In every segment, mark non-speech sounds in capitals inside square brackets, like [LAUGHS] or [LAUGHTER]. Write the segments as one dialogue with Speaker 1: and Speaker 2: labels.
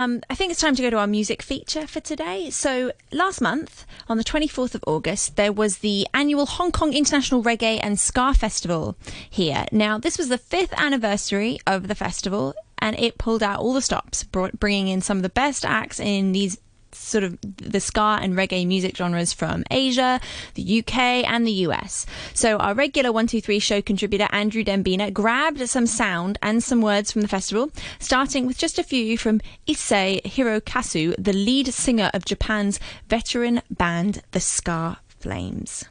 Speaker 1: Um, I think it's time to go to our music feature for today. So, last month, on the 24th of August, there was the annual Hong Kong International Reggae and Ska Festival here. Now, this was the fifth anniversary of the festival, and it pulled out all the stops, brought, bringing in some of the best acts in these sort of the ska and reggae music genres from Asia, the UK, and the US. So our regular 123 show contributor Andrew Dembina grabbed some sound and some words from the festival, starting with just a few from Issei Hirokazu, the lead singer of Japan's veteran band, the Ska Flames.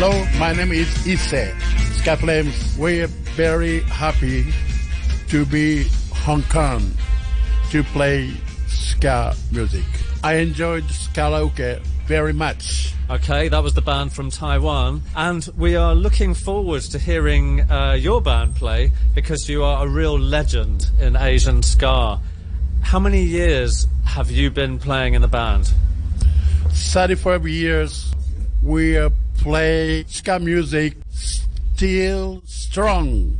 Speaker 2: Hello, my name is Issei. Ska Flames, we're very happy to be Hong Kong to play ska music. I enjoyed karaoke very much.
Speaker 3: Okay, that was the band from Taiwan. And we are looking forward to hearing uh, your band play because you are a real legend in Asian ska. How many years have you been playing in the band?
Speaker 2: 35 years we uh, play ska music still strong.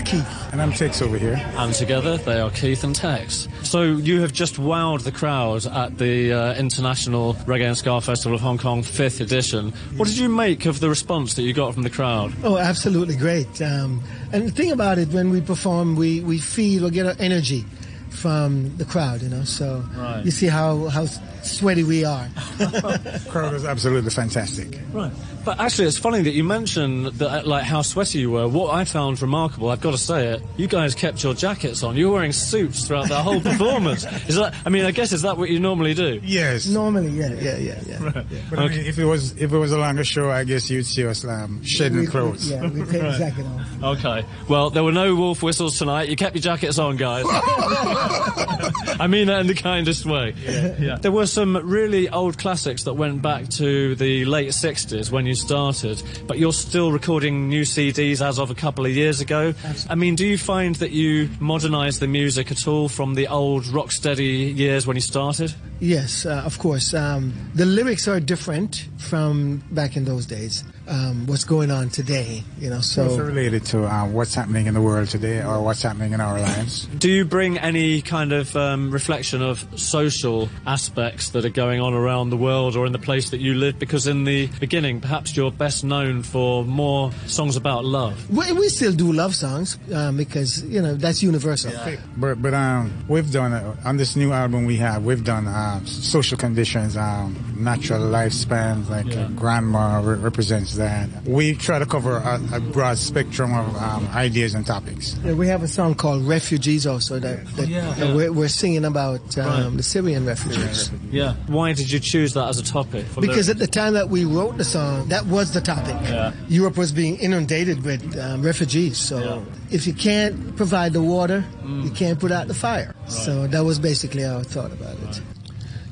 Speaker 4: Is Keith.
Speaker 5: And I'm Tex over here.
Speaker 3: And together they are Keith and Tex. So you have just wowed the crowd at the uh, International Reggae and Ska Festival of Hong Kong 5th edition. What did you make of the response that you got from the crowd?
Speaker 4: Oh, absolutely great. Um, and the thing about it, when we perform, we, we feel or get our energy from the crowd, you know. So
Speaker 3: Right.
Speaker 4: you see how, how sweaty we are. [LAUGHS]
Speaker 5: Crowd was absolutely fantastic.
Speaker 3: Right. But actually, it's funny that you mentioned that, uh, like how sweaty you were. What I found remarkable, I've got to say it, you guys kept your jackets on. You were wearing suits throughout the whole [LAUGHS] performance. Is that? I mean, I guess is that what you normally do?
Speaker 5: Yes.
Speaker 4: Normally, yeah, yeah, yeah, yeah.
Speaker 5: But I mean, if it was if it was a longer show, I guess you'd see us um, shedding
Speaker 4: We-
Speaker 5: clothes.
Speaker 4: Yeah, we take the jacket off.
Speaker 3: Okay. Well, there were no wolf whistles tonight. You kept your jackets on, guys. [LAUGHS] I mean that in the kindest way. [LAUGHS] Yeah. There were some really old classics that went back to the late 60s when you started, but you're still recording new CDs as of a couple of years ago. I mean, do you find that you modernise the music at all from the old rocksteady years when you started?
Speaker 4: Yes, uh, of course. Um, the lyrics are different from back in those days. Um, what's going on today, you know?
Speaker 5: So it's related to uh, what's happening in the world today or what's happening in our lives.
Speaker 3: Do you bring any kind of um, reflection of social aspects that are going on around the world or in the place that you live? Because in the beginning, perhaps you're best known for more songs about love.
Speaker 4: we, we still do love songs um, because you know that's universal.
Speaker 5: But but um, we've done uh, on this new album we have we've done uh, social conditions, um, natural lifespans like uh, grandma re- represents that. We try to cover a, a broad spectrum of um, ideas and topics.
Speaker 4: Yeah, we have a song called "Refugees" also that, that
Speaker 3: yeah.
Speaker 4: that We're, we're singing about um,
Speaker 3: Right.
Speaker 4: the Syrian refugees.
Speaker 3: Yeah. Why did you choose that as a topic? for
Speaker 4: Because
Speaker 3: lyrics?
Speaker 4: at the time that we wrote the song, that was the topic.
Speaker 3: Yeah.
Speaker 4: Europe was being inundated with um, refugees. So
Speaker 3: Yeah.
Speaker 4: if you can't provide the water, you can't put out the fire. Right. So that was basically how I thought about it.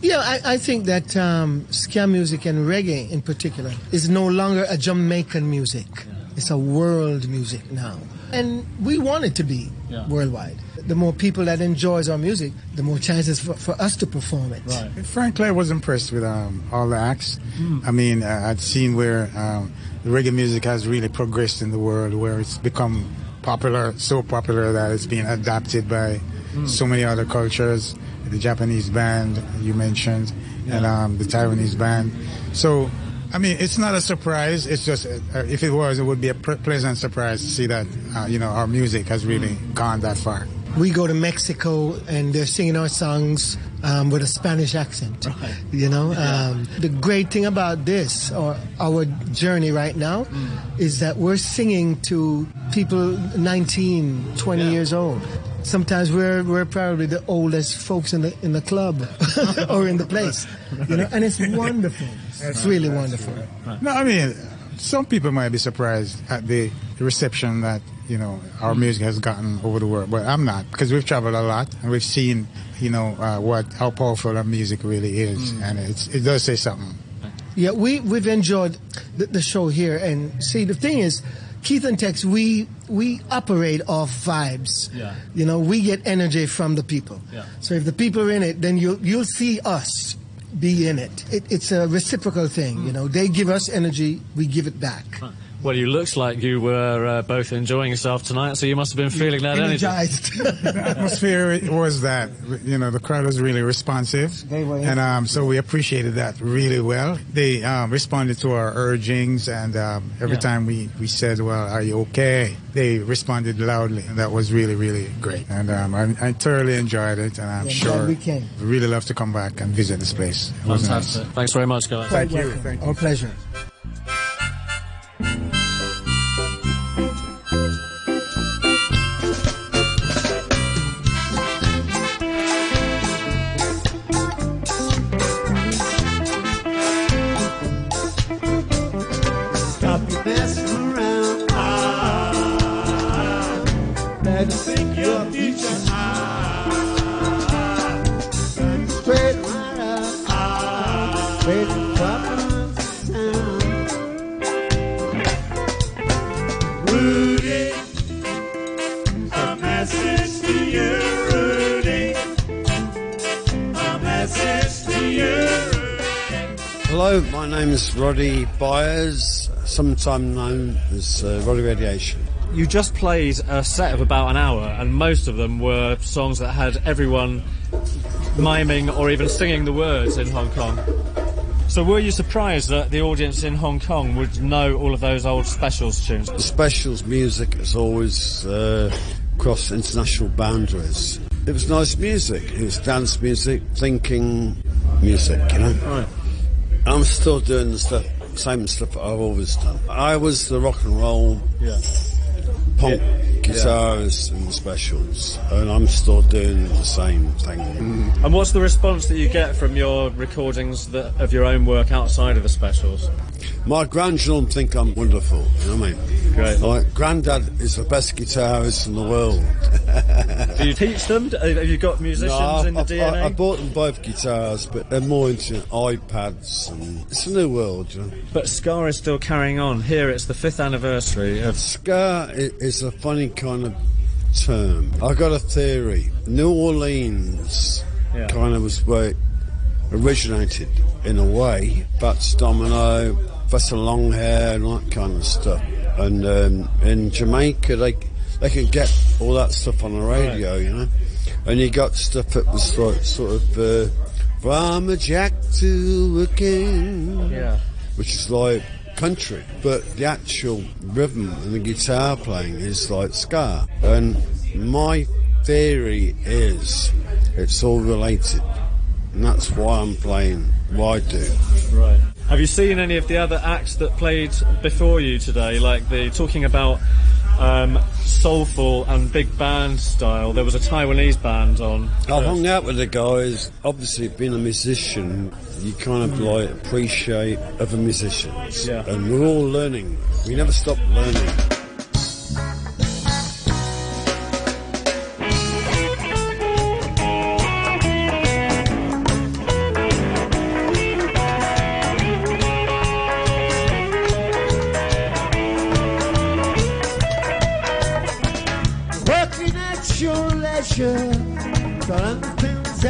Speaker 4: Yeah, I, I think that um, ska music and reggae in particular is no longer a Jamaican music. It's a world music now. And we want it to be
Speaker 3: Yeah.
Speaker 4: worldwide. The more people that enjoys our music, the more chances for, for us to perform it.
Speaker 3: Right.
Speaker 5: Frankly, I was impressed with um, all the acts. I mean, uh, I'd seen where um, the reggae music has really progressed in the world, where it's become popular, so popular that it's being adopted by so many other cultures. The Japanese band you mentioned, and um, the Taiwanese band. So, I mean, it's not a surprise. It's just, uh, if it was, it would be a pre- pleasant surprise to see that, uh, you know, our music has really gone that far.
Speaker 4: we go to Mexico and they're singing our songs um, with a Spanish accent.
Speaker 3: Right.
Speaker 4: You know, um, the great thing about this or our journey right now
Speaker 3: Mm.
Speaker 4: is that we're singing to people 19, 20
Speaker 3: Yeah.
Speaker 4: years old. Sometimes we're we're probably the oldest folks in the in the club [LAUGHS] or in the place, you know, and it's [LAUGHS] wonderful. It's really wonderful.
Speaker 5: No, I mean, some people might be surprised at the, reception that you know our
Speaker 3: Mm.
Speaker 5: music has gotten over the world, but I'm not because we've traveled a lot and we've seen you know uh, what how powerful our music really is,
Speaker 3: Mm.
Speaker 5: and it's, it does say something.
Speaker 4: Yeah, we we've enjoyed the, the show here, and see the thing is, Keith and Tex, we we operate off vibes.
Speaker 3: Yeah.
Speaker 4: You know, we get energy from the people.
Speaker 3: Yeah.
Speaker 4: So if the people are in it, then you'll you'll see us be in it. it it's a reciprocal thing. Hmm. You know, they give us energy, we give it back.
Speaker 3: Well, you looks like you were uh, both enjoying yourself tonight, so you must have been feeling that energy.
Speaker 4: Energized.
Speaker 5: The [LAUGHS] [LAUGHS] atmosphere was that you know the crowd was really responsive,
Speaker 4: They were.
Speaker 5: and um, so we appreciated that really well. They um, responded to our urgings, and um, every
Speaker 3: Yeah.
Speaker 5: time we, we said, "Well, are you okay?" They responded loudly, and that was really really great. And um, I, I thoroughly enjoyed it, and I'm
Speaker 4: Yeah,
Speaker 5: sure
Speaker 4: we can.
Speaker 5: really love to come back and visit this place. It was nice.
Speaker 3: Thanks very much, guys.
Speaker 5: Thank you. Thank you.
Speaker 4: Our pleasure.
Speaker 6: Hello, my name is Roddy Byers, sometime known as uh, Roddy Radiation.
Speaker 3: You just played a set of about an hour, and most of them were songs that had everyone miming or even singing the words in Hong Kong. So, were you surprised that the audience in Hong Kong would know all of those old specials tunes?
Speaker 6: The specials music has always uh, crossed international boundaries. It was nice music. It was dance music, thinking music, you know.
Speaker 3: Right.
Speaker 6: I'm still doing the stuff, same stuff I've always done. I was the rock and roll
Speaker 3: Yeah.
Speaker 6: punk guitarist in the specials, and I'm still doing the same thing. Mm-hmm.
Speaker 3: And what's the response that you get from your recordings that, of your own work outside of the specials?
Speaker 6: My grandchildren think I'm wonderful. You know what I mean?
Speaker 3: Great.
Speaker 6: Like, Granddad is the best guitarist in the world. [LAUGHS]
Speaker 3: Do you teach them? Have you got musicians
Speaker 6: No,
Speaker 3: in the
Speaker 6: I,
Speaker 3: DNA?
Speaker 6: I, I bought them both guitars, but they're more into iPads, and it's a new world. You know?
Speaker 3: But Ska is still carrying on. Here it's the fifth anniversary of.
Speaker 6: Ska i- is a funny kind of term. I got a theory. New Orleans
Speaker 3: Yeah.
Speaker 6: kind of was where it originated in a way. Fats Domino, Professor Longhair, and that kind of stuff. And um, in Jamaica, they they could get all that stuff on the radio, you know. And you got stuff that was like sort of uh, from a jack to a king
Speaker 3: Yeah.
Speaker 6: which is like country, but the actual rhythm and the guitar playing is like ska. And my theory is it's all related, and that's why I'm playing what I do.
Speaker 3: Right. Have you seen any of the other acts that played before you today? Like the talking about um, soulful and big band style. There was a Taiwanese band on.
Speaker 6: I hung out with the guys. Obviously, being a musician, you kind of mm. like appreciate other musicians,
Speaker 3: Yeah.
Speaker 6: and we're all learning. We never stop learning.
Speaker 7: Leisure, done things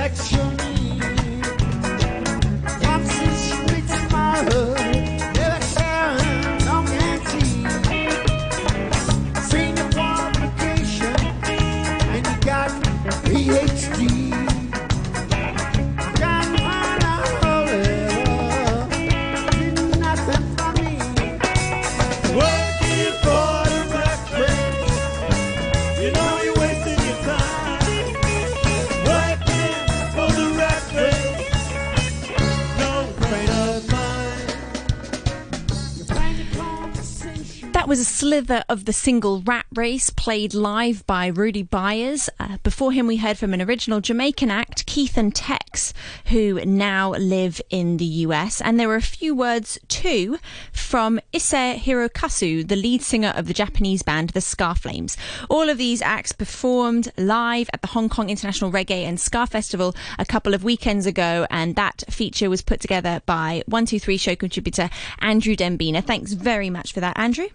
Speaker 1: was a slither of the single Rat Race played live by Roddy Byers. Uh, before him, we heard from an original Jamaican act, Keith and Tex, who now live in the US. And there were a few words too from Issei Hirokazu, the lead singer of the Japanese band The Ska Flames. All of these acts performed live at the Hong Kong International Reggae and Ska Festival a couple of weekends ago, and that feature was put together by 123 show contributor Andrew Dembina. Thanks very much for that, Andrew.